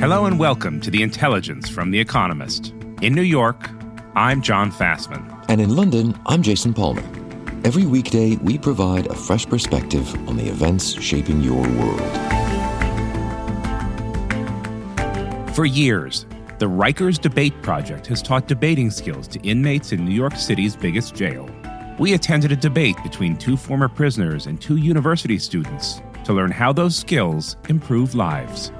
Hello and welcome to The Intelligence from The Economist. In New York, I'm John Fasman. And in London, I'm Jason Palmer. Every weekday, we provide a fresh perspective on the events shaping your world. For years, the Rikers Debate Project has taught debating skills to inmates in New York City's biggest jail. We attended a debate between two former prisoners and two university students to learn how those skills improve lives.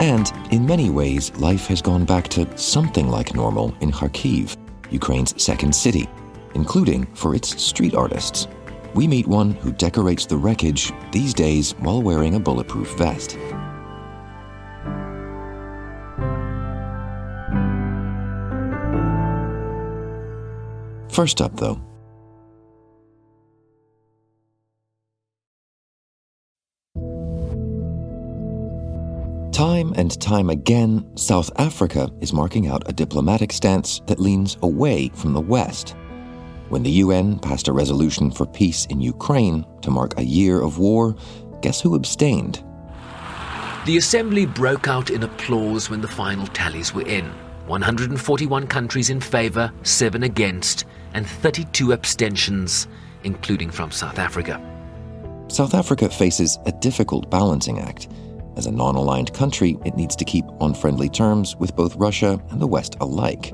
And in many ways, life has gone back to something like normal in Kharkiv, Ukraine's second city, including for its street artists. We meet one who decorates the wreckage these days while wearing a bulletproof vest. First up, though, Time and time again, South Africa is marking out a diplomatic stance that leans away from the West. When the UN passed a resolution for peace in Ukraine to mark a year of war, guess who abstained? The assembly broke out in applause when the final tallies were in 141 countries in favour, 7 against, and 32 abstentions, including from South Africa. South Africa faces a difficult balancing act. As a non aligned country, it needs to keep on friendly terms with both Russia and the West alike.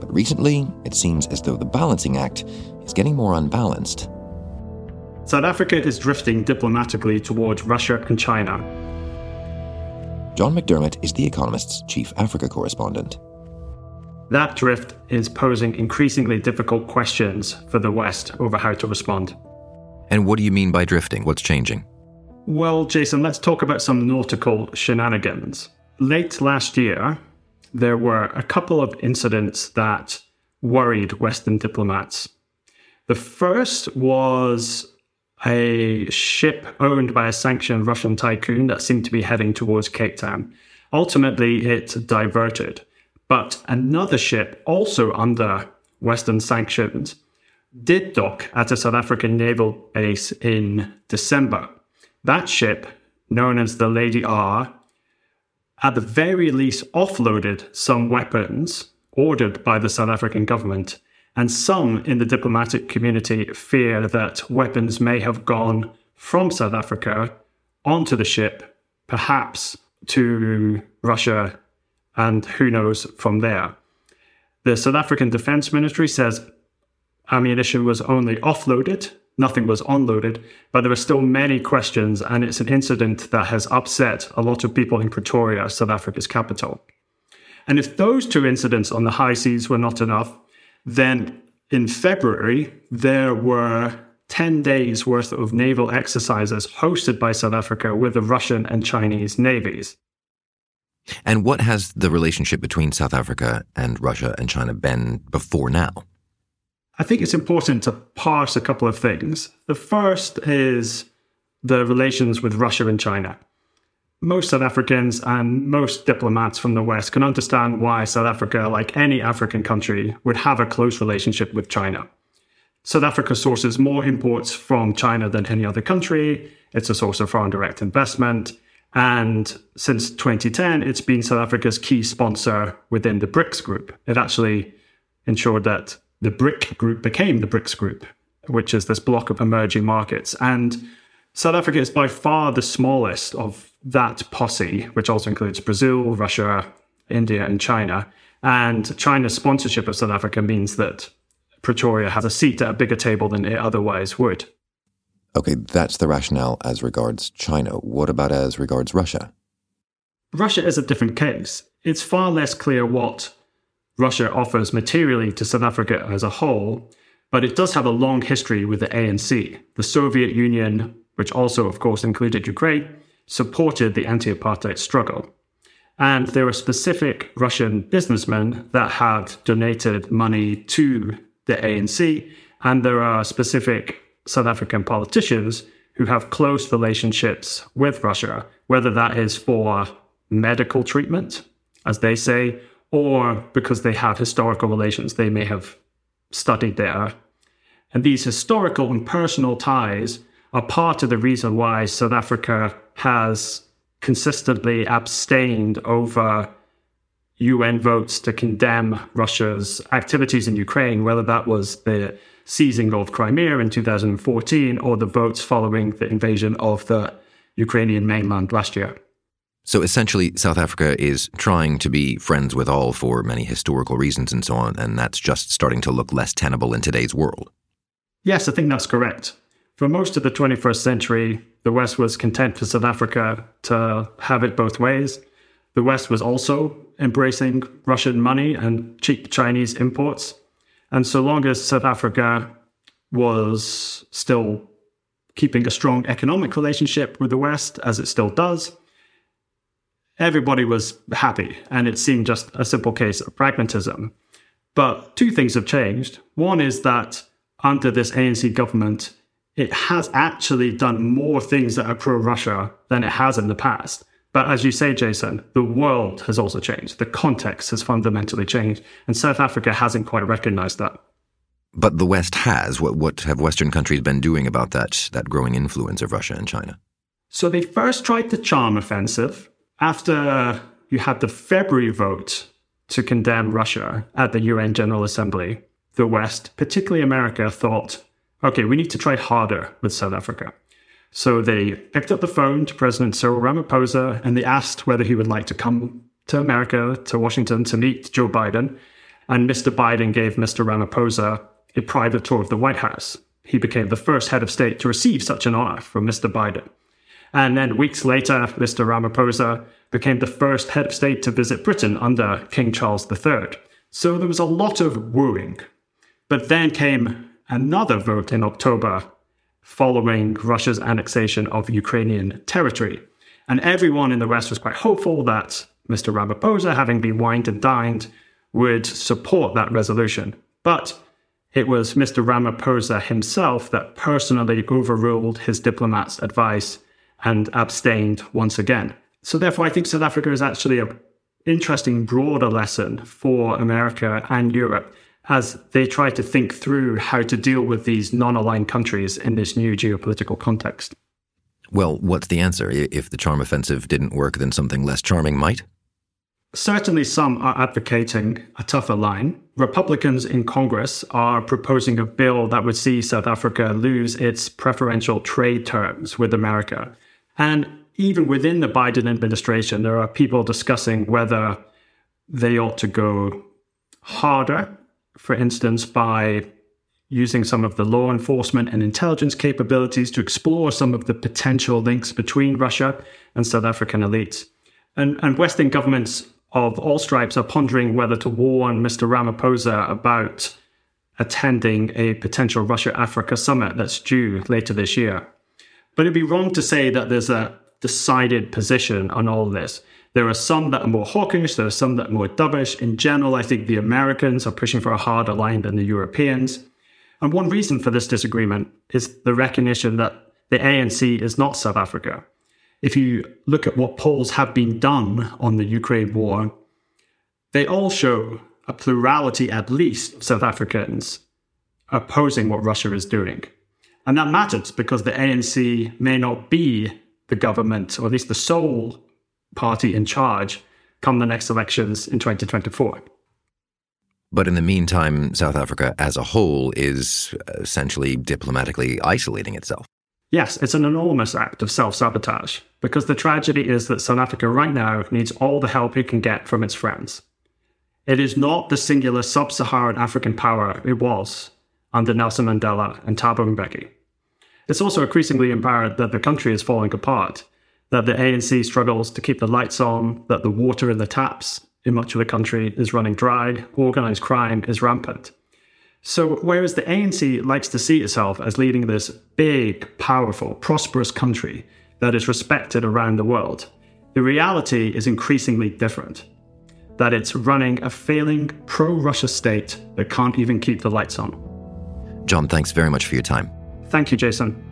But recently, it seems as though the balancing act is getting more unbalanced. South Africa is drifting diplomatically towards Russia and China. John McDermott is The Economist's chief Africa correspondent. That drift is posing increasingly difficult questions for the West over how to respond. And what do you mean by drifting? What's changing? Well, Jason, let's talk about some nautical shenanigans. Late last year, there were a couple of incidents that worried Western diplomats. The first was a ship owned by a sanctioned Russian tycoon that seemed to be heading towards Cape Town. Ultimately, it diverted. But another ship, also under Western sanctions, did dock at a South African naval base in December. That ship, known as the Lady R, at the very least offloaded some weapons ordered by the South African government, and some in the diplomatic community fear that weapons may have gone from South Africa onto the ship, perhaps to Russia, and who knows from there. The South African Defense Ministry says ammunition was only offloaded nothing was unloaded, but there are still many questions, and it's an incident that has upset a lot of people in Pretoria, South Africa's capital. And if those two incidents on the high seas were not enough, then in February, there were 10 days worth of naval exercises hosted by South Africa with the Russian and Chinese navies. And what has the relationship between South Africa and Russia and China been before now? I think it's important to parse a couple of things. The first is the relations with Russia and China. Most South Africans and most diplomats from the West can understand why South Africa, like any African country, would have a close relationship with China. South Africa sources more imports from China than any other country. It's a source of foreign direct investment. And since 2010, it's been South Africa's key sponsor within the BRICS group. It actually ensured that the BRIC group became the BRICS group, which is this block of emerging markets. And South Africa is by far the smallest of that posse, which also includes Brazil, Russia, India, and China. And China's sponsorship of South Africa means that Pretoria has a seat at a bigger table than it otherwise would. Okay, that's the rationale as regards China. What about as regards Russia? Russia is a different case. It's far less clear what Russia offers materially to South Africa as a whole, but it does have a long history with the ANC. The Soviet Union, which also, of course, included Ukraine, supported the anti apartheid struggle. And there were specific Russian businessmen that had donated money to the ANC. And there are specific South African politicians who have close relationships with Russia, whether that is for medical treatment, as they say, or because they have historical relations. They may have studied there. And these historical and personal ties are part of the reason why South Africa has consistently abstained over UN votes to condemn Russia's activities in Ukraine, whether that was the seizing of Crimea in 2014 or the votes following the invasion of the Ukrainian mainland last year. So essentially, South Africa is trying to be friends with all for many historical reasons and so on, and that's just starting to look less tenable in today's world. Yes, I think that's correct. For most of the 21st century, the West was content for South Africa to have it both ways. The West was also embracing Russian money and cheap Chinese imports. And so long as South Africa was still keeping a strong economic relationship with the West, as it still does, everybody was happy. And it seemed just a simple case of pragmatism. But two things have changed. One is that under this ANC government, it has actually done more things that are pro Russia than it has in the past. But as you say, Jason, the world has also changed. The context has fundamentally changed. And South Africa hasn't quite recognized that. But the West has. What, what have Western countries been doing about that, that growing influence of Russia and China? So they first tried the charm offensive after you had the February vote to condemn Russia at the UN General Assembly. The West, particularly America, thought okay, we need to try harder with South Africa. So they picked up the phone to President Cyril Ramaphosa and they asked whether he would like to come to America, to Washington, to meet Joe Biden. And Mr. Biden gave Mr. Ramaphosa a private tour of the White House. He became the first head of state to receive such an honor from Mr. Biden. And then weeks later, Mr. Ramaphosa became the first head of state to visit Britain under King Charles III. So there was a lot of wooing. But then came another vote in October following Russia's annexation of Ukrainian territory. And everyone in the West was quite hopeful that Mr. Ramaphosa, having been wined and dined, would support that resolution. But it was Mr. Ramaphosa himself that personally overruled his diplomat's advice and abstained once again. So, therefore, I think South Africa is actually an interesting broader lesson for America and Europe as they try to think through how to deal with these non aligned countries in this new geopolitical context. Well, what's the answer? If the charm offensive didn't work, then something less charming might? Certainly, some are advocating a tougher line. Republicans in Congress are proposing a bill that would see South Africa lose its preferential trade terms with America. And even within the Biden administration, there are people discussing whether they ought to go harder for instance, by using some of the law enforcement and intelligence capabilities to explore some of the potential links between Russia and South African elites. And, and Western governments of all stripes are pondering whether to warn Mr. Ramaphosa about attending a potential Russia Africa summit that's due later this year. But it'd be wrong to say that there's a decided position on all this. There are some that are more hawkish, there are some that are more dovish. In general, I think the Americans are pushing for a harder line than the Europeans. And one reason for this disagreement is the recognition that the ANC is not South Africa. If you look at what polls have been done on the Ukraine war, they all show a plurality, at least, of South Africans opposing what Russia is doing. And that matters because the ANC may not be the government, or at least the sole party in charge come the next elections in 2024. But in the meantime, South Africa as a whole is essentially diplomatically isolating itself. Yes, it's an enormous act of self sabotage because the tragedy is that South Africa right now needs all the help it can get from its friends. It is not the singular sub Saharan African power it was under Nelson Mandela and Thabo Mbeki. It's also increasingly apparent that the country is falling apart that the ANC struggles to keep the lights on, that the water in the taps in much of the country is running dry, organized crime is rampant. So, whereas the ANC likes to see itself as leading this big, powerful, prosperous country that is respected around the world, the reality is increasingly different. That it's running a failing pro Russia state that can't even keep the lights on. John, thanks very much for your time. Thank you, Jason.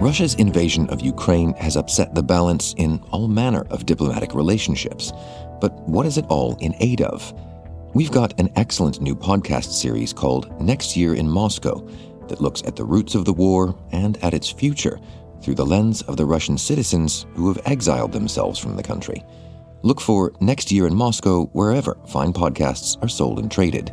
Russia's invasion of Ukraine has upset the balance in all manner of diplomatic relationships. But what is it all in aid of? We've got an excellent new podcast series called Next Year in Moscow that looks at the roots of the war and at its future through the lens of the Russian citizens who have exiled themselves from the country. Look for Next Year in Moscow wherever fine podcasts are sold and traded.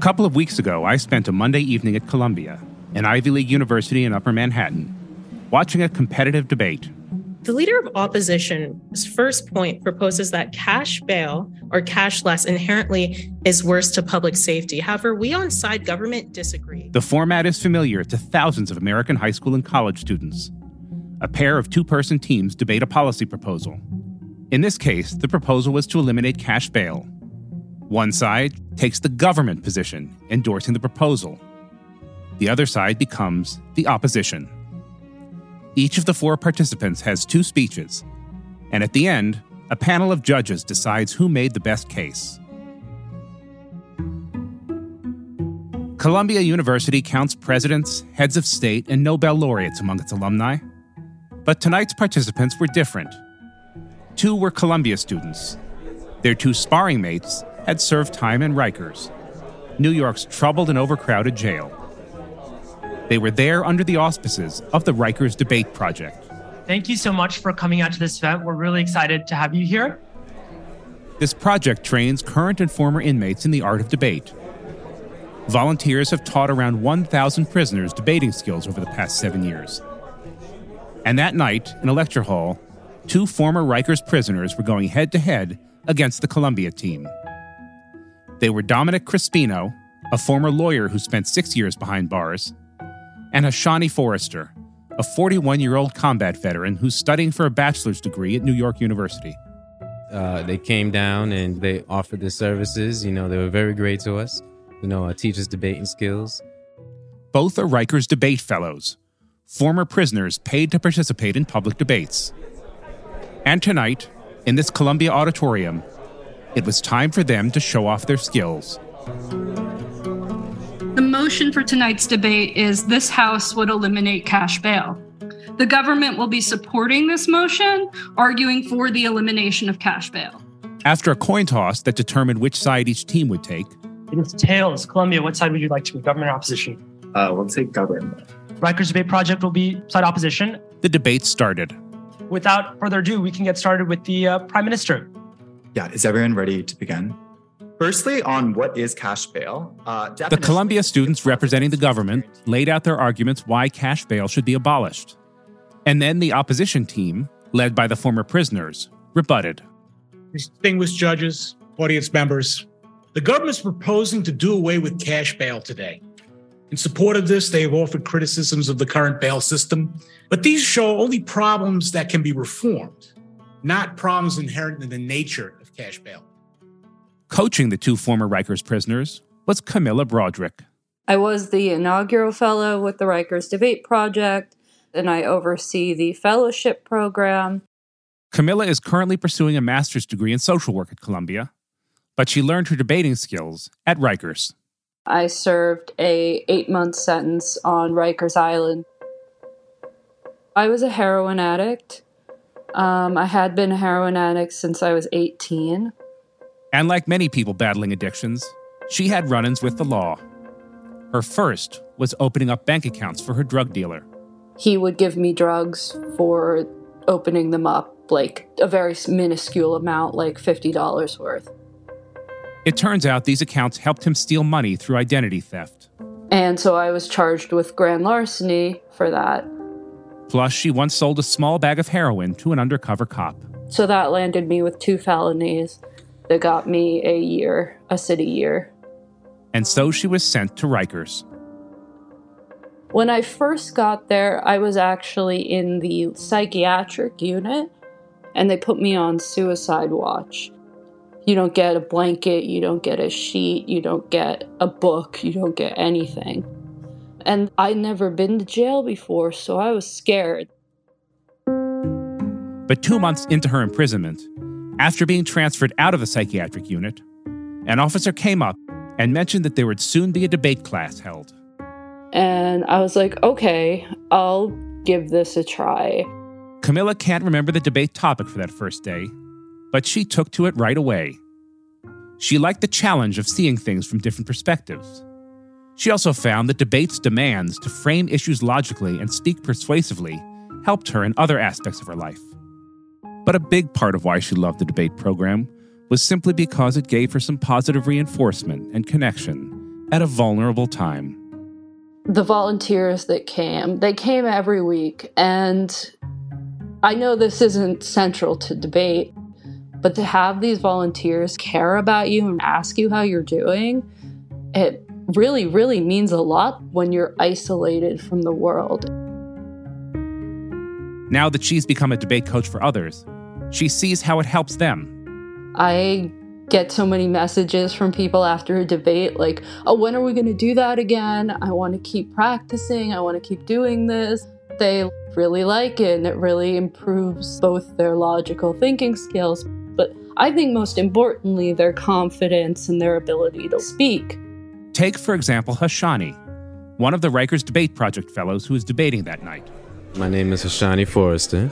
couple of weeks ago, I spent a Monday evening at Columbia, an Ivy League university in Upper Manhattan, watching a competitive debate. The leader of opposition's first point proposes that cash bail or cashless inherently is worse to public safety. However, we on side government disagree. The format is familiar to thousands of American high school and college students. A pair of two person teams debate a policy proposal. In this case, the proposal was to eliminate cash bail one side takes the government position, endorsing the proposal. The other side becomes the opposition. Each of the four participants has two speeches, and at the end, a panel of judges decides who made the best case. Columbia University counts presidents, heads of state, and Nobel laureates among its alumni. But tonight's participants were different. Two were Columbia students. Their two sparring mates had served time in Rikers, New York's troubled and overcrowded jail. They were there under the auspices of the Rikers Debate Project. Thank you so much for coming out to this event. We're really excited to have you here. This project trains current and former inmates in the art of debate. Volunteers have taught around 1,000 prisoners debating skills over the past seven years. And that night, in a lecture hall, two former Rikers prisoners were going head to head against the Columbia team. They were Dominic Crispino, a former lawyer who spent six years behind bars, and Hashani Forrester, a 41 year old combat veteran who's studying for a bachelor's degree at New York University. Uh, they came down and they offered their services. You know, they were very great to us. You know, uh, teach us debating skills. Both are Rikers Debate Fellows, former prisoners paid to participate in public debates. And tonight, in this Columbia auditorium, it was time for them to show off their skills. The motion for tonight's debate is this House would eliminate cash bail. The government will be supporting this motion, arguing for the elimination of cash bail. After a coin toss that determined which side each team would take, it is tails. Columbia, what side would you like to be, government or opposition? Uh, we'll take government. Rikers Debate Project will be side opposition. The debate started. Without further ado, we can get started with the uh, Prime Minister. Yeah, is everyone ready to begin? Firstly, on what is cash bail? Uh, the Columbia students representing the government laid out their arguments why cash bail should be abolished. And then the opposition team, led by the former prisoners, rebutted. Distinguished judges, audience members, the government is proposing to do away with cash bail today. In support of this, they have offered criticisms of the current bail system, but these show only problems that can be reformed, not problems inherent in the nature cash bail. Coaching the two former Rikers prisoners was Camilla Broderick. I was the inaugural fellow with the Rikers Debate Project, and I oversee the fellowship program. Camilla is currently pursuing a master's degree in social work at Columbia, but she learned her debating skills at Rikers. I served a 8-month sentence on Rikers Island. I was a heroin addict Um, I had been a heroin addict since I was 18. And like many people battling addictions, she had run ins with the law. Her first was opening up bank accounts for her drug dealer. He would give me drugs for opening them up, like a very minuscule amount, like $50 worth. It turns out these accounts helped him steal money through identity theft. And so I was charged with grand larceny for that. Plus, she once sold a small bag of heroin to an undercover cop. So that landed me with two felonies that got me a year, a city year. And so she was sent to Rikers. When I first got there, I was actually in the psychiatric unit and they put me on suicide watch. You don't get a blanket, you don't get a sheet, you don't get a book, you don't get anything. And I'd never been to jail before, so I was scared. But two months into her imprisonment, after being transferred out of the psychiatric unit, an officer came up and mentioned that there would soon be a debate class held. And I was like, okay, I'll give this a try. Camilla can't remember the debate topic for that first day, but she took to it right away. She liked the challenge of seeing things from different perspectives. She also found that debates' demands to frame issues logically and speak persuasively helped her in other aspects of her life. But a big part of why she loved the debate program was simply because it gave her some positive reinforcement and connection at a vulnerable time. The volunteers that came, they came every week, and I know this isn't central to debate, but to have these volunteers care about you and ask you how you're doing, it really, really means a lot when you're isolated from the world. Now that she's become a debate coach for others, she sees how it helps them. I get so many messages from people after a debate like, oh, when are we going to do that again? I want to keep practicing. I want to keep doing this. They really like it and it really improves both their logical thinking skills, but I think most importantly, their confidence and their ability to speak. Take, for example, Hashani, one of the Rikers Debate Project fellows who was debating that night. My name is Hashani Forrester,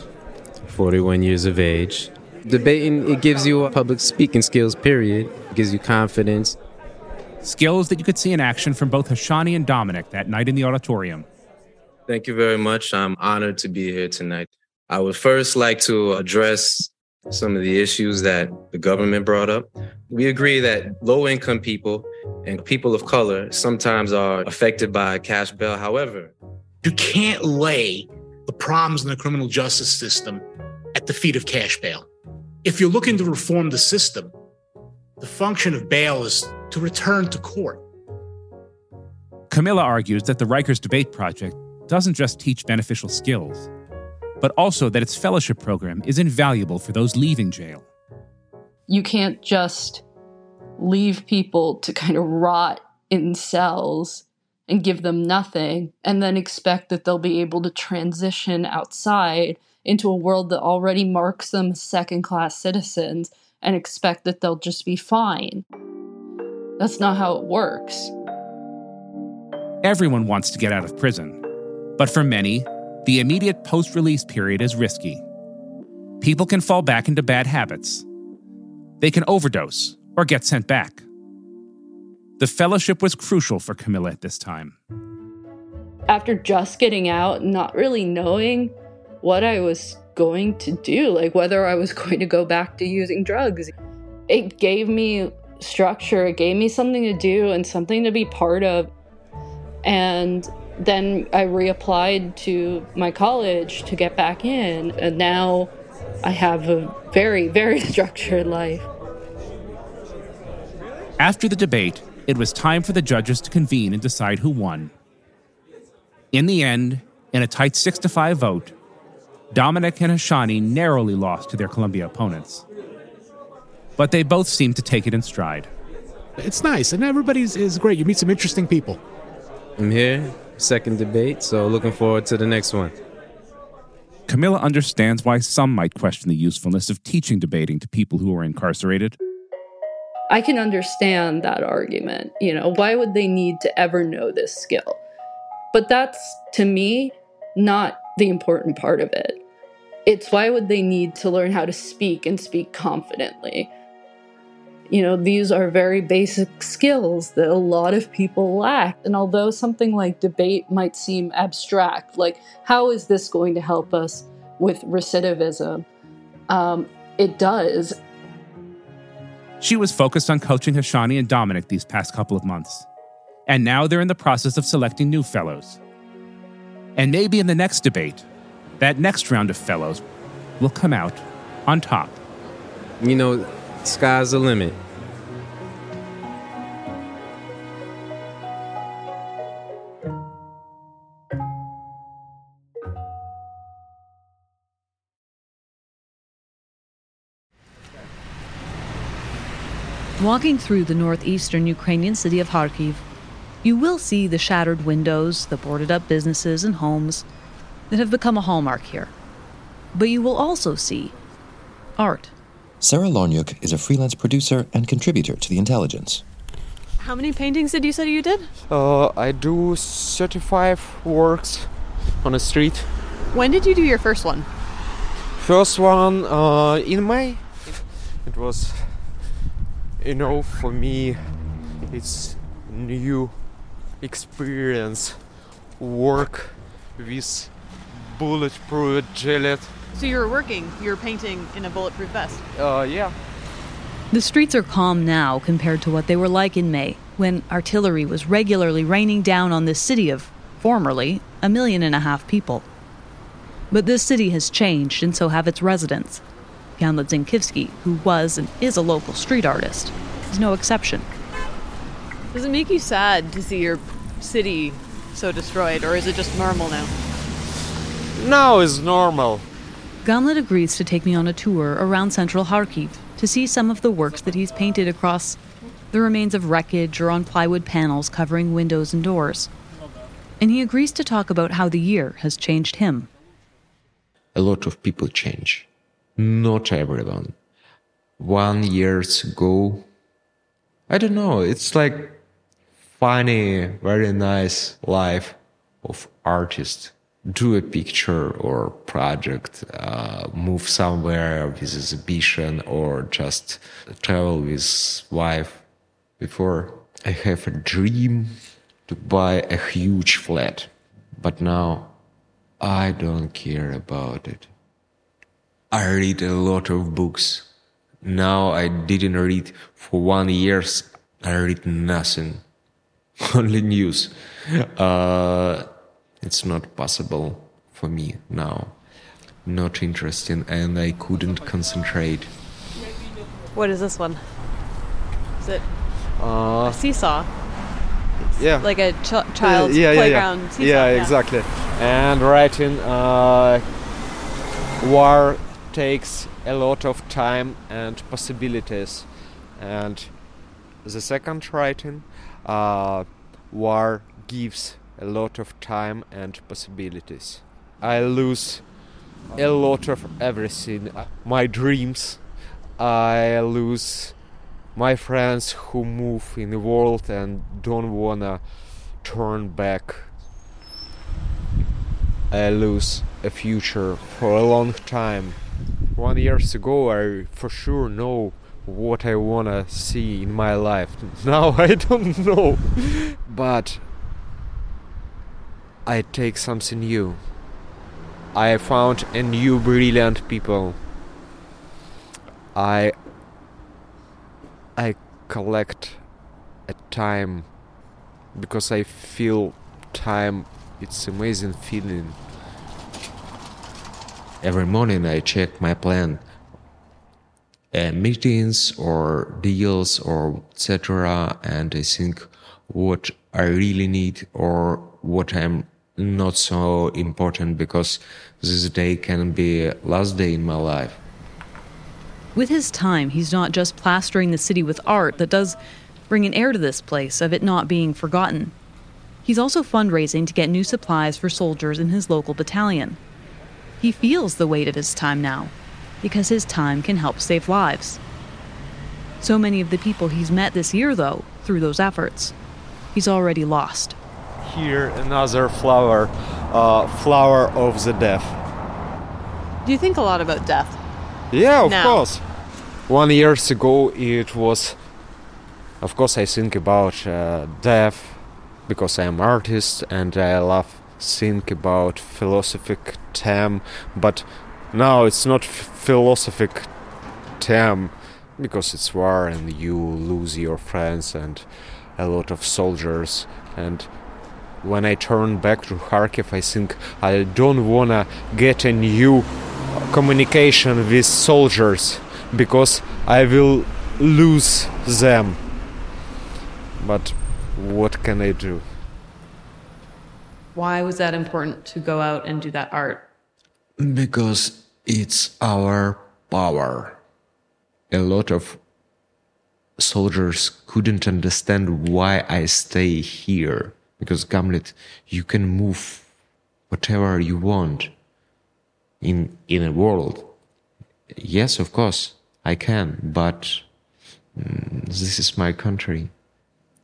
41 years of age. Debating, it gives you public speaking skills, period. It gives you confidence. Skills that you could see in action from both Hashani and Dominic that night in the auditorium. Thank you very much. I'm honored to be here tonight. I would first like to address some of the issues that the government brought up. We agree that low income people and people of color sometimes are affected by cash bail. However, you can't lay the problems in the criminal justice system at the feet of cash bail. If you're looking to reform the system, the function of bail is to return to court. Camilla argues that the Rikers Debate Project doesn't just teach beneficial skills, but also that its fellowship program is invaluable for those leaving jail. You can't just leave people to kind of rot in cells and give them nothing and then expect that they'll be able to transition outside into a world that already marks them second class citizens and expect that they'll just be fine. That's not how it works. Everyone wants to get out of prison, but for many, the immediate post release period is risky. People can fall back into bad habits. They can overdose or get sent back. The fellowship was crucial for Camilla at this time. After just getting out, not really knowing what I was going to do, like whether I was going to go back to using drugs, it gave me structure, it gave me something to do and something to be part of. And then I reapplied to my college to get back in, and now I have a very, very structured life. After the debate, it was time for the judges to convene and decide who won. In the end, in a tight 6 to 5 vote, Dominic and Hashani narrowly lost to their Columbia opponents. But they both seemed to take it in stride. It's nice, and everybody's is great. You meet some interesting people. I'm here, second debate, so looking forward to the next one. Camilla understands why some might question the usefulness of teaching debating to people who are incarcerated. I can understand that argument. You know, why would they need to ever know this skill? But that's, to me, not the important part of it. It's why would they need to learn how to speak and speak confidently? You know, these are very basic skills that a lot of people lack. And although something like debate might seem abstract, like how is this going to help us with recidivism? Um, it does. She was focused on coaching Hashani and Dominic these past couple of months. And now they're in the process of selecting new fellows. And maybe in the next debate, that next round of fellows will come out on top. You know, sky's the limit. Walking through the northeastern Ukrainian city of Kharkiv, you will see the shattered windows, the boarded up businesses and homes that have become a hallmark here. But you will also see art. Sarah Lonyuk is a freelance producer and contributor to The Intelligence. How many paintings did you say you did? Uh, I do 35 works on the street. When did you do your first one? First one uh, in May. It was, you know, for me, it's new experience. Work with bulletproof jacket. So you're working, you're painting in a bulletproof vest? Uh, yeah. The streets are calm now compared to what they were like in May, when artillery was regularly raining down on this city of, formerly, a million and a half people. But this city has changed, and so have its residents. Gamlet Zinkivsky, who was and is a local street artist, is no exception. Does it make you sad to see your city so destroyed, or is it just normal now? Now is normal. Gamlet agrees to take me on a tour around central Kharkiv to see some of the works that he's painted across the remains of wreckage or on plywood panels covering windows and doors. And he agrees to talk about how the year has changed him. A lot of people change. Not everyone. One years ago, I don't know, it's like funny, very nice life of artist. Do a picture or project, uh, move somewhere with exhibition or just travel with wife. Before I have a dream to buy a huge flat, but now I don't care about it. I read a lot of books. Now I didn't read for one years. I read nothing. only news. Uh, it's not possible for me now. Not interesting, and I couldn't concentrate. What is this one? Is it Uh, a seesaw? yeah. Like a ch- child's yeah, yeah, playground yeah. seesaw? Yeah, exactly. And writing uh, war takes a lot of time and possibilities. And the second writing, uh, war gives a lot of time and possibilities. I lose a lot of everything. My dreams. I lose my friends who move in the world and don't wanna turn back. I lose a future for a long time. One years ago, I for sure know what I wanna see in my life. Now I don't know, but I take something new. I found a new brilliant people. I I collect a time because I feel time it's amazing feeling. Every morning I check my plan, uh, meetings or deals or etc. And I think what I really need or what I'm not so important because this day can be last day in my life. With his time, he's not just plastering the city with art that does bring an air to this place of it not being forgotten. He's also fundraising to get new supplies for soldiers in his local battalion. He feels the weight of his time now because his time can help save lives. So many of the people he's met this year, though, through those efforts, he's already lost. Here another flower, uh, flower of the deaf. Do you think a lot about death? Yeah, of Now. course. One years ago, it was. Of course, I think about uh, death because I'm artist and I love think about philosophic term. But now it's not philosophic term because it's war and you lose your friends and a lot of soldiers and when I turn back to Kharkiv, I think I don't wanna get a new communication with soldiers because I will lose them. But what can I do? Why was that important to go out and do that art? Because it's our power. A lot of soldiers couldn't understand why I stay here. Because Gamlet, you can move whatever you want in in a world. Yes, of course, I can, but mm, this is my country.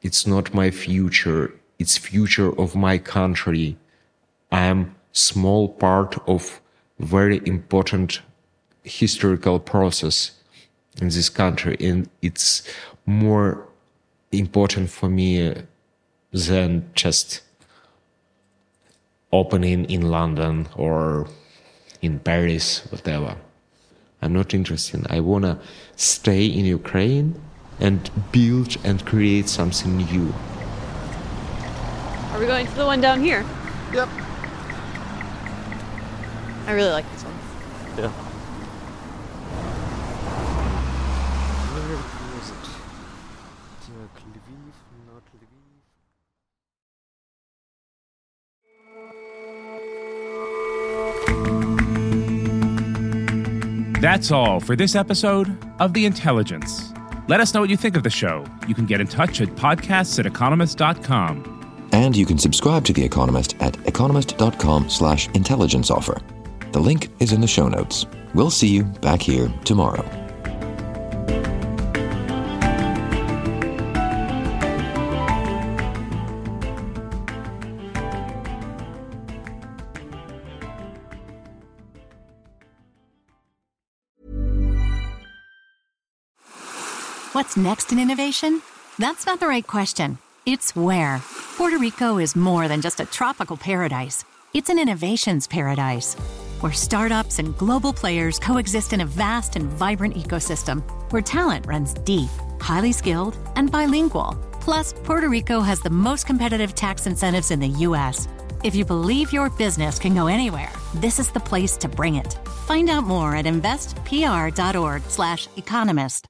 It's not my future. It's future of my country. I am small part of very important historical process in this country and it's more important for me uh, than just opening in London or in Paris, whatever. I'm not interested. I wanna stay in Ukraine and build and create something new. Are we going to the one down here? Yep. I really like this one. Yeah. That's all for this episode of The Intelligence. Let us know what you think of the show. You can get in touch at podcasts at economist.com. And you can subscribe to The Economist at economist.com slash intelligence offer. The link is in the show notes. We'll see you back here tomorrow. What's next in innovation? That's not the right question. It's where. Puerto Rico is more than just a tropical paradise, it's an innovations paradise. Where startups and global players coexist in a vast and vibrant ecosystem, where talent runs deep, highly skilled, and bilingual. Plus, Puerto Rico has the most competitive tax incentives in the U.S. If you believe your business can go anywhere, this is the place to bring it. Find out more at investpr.org/economist.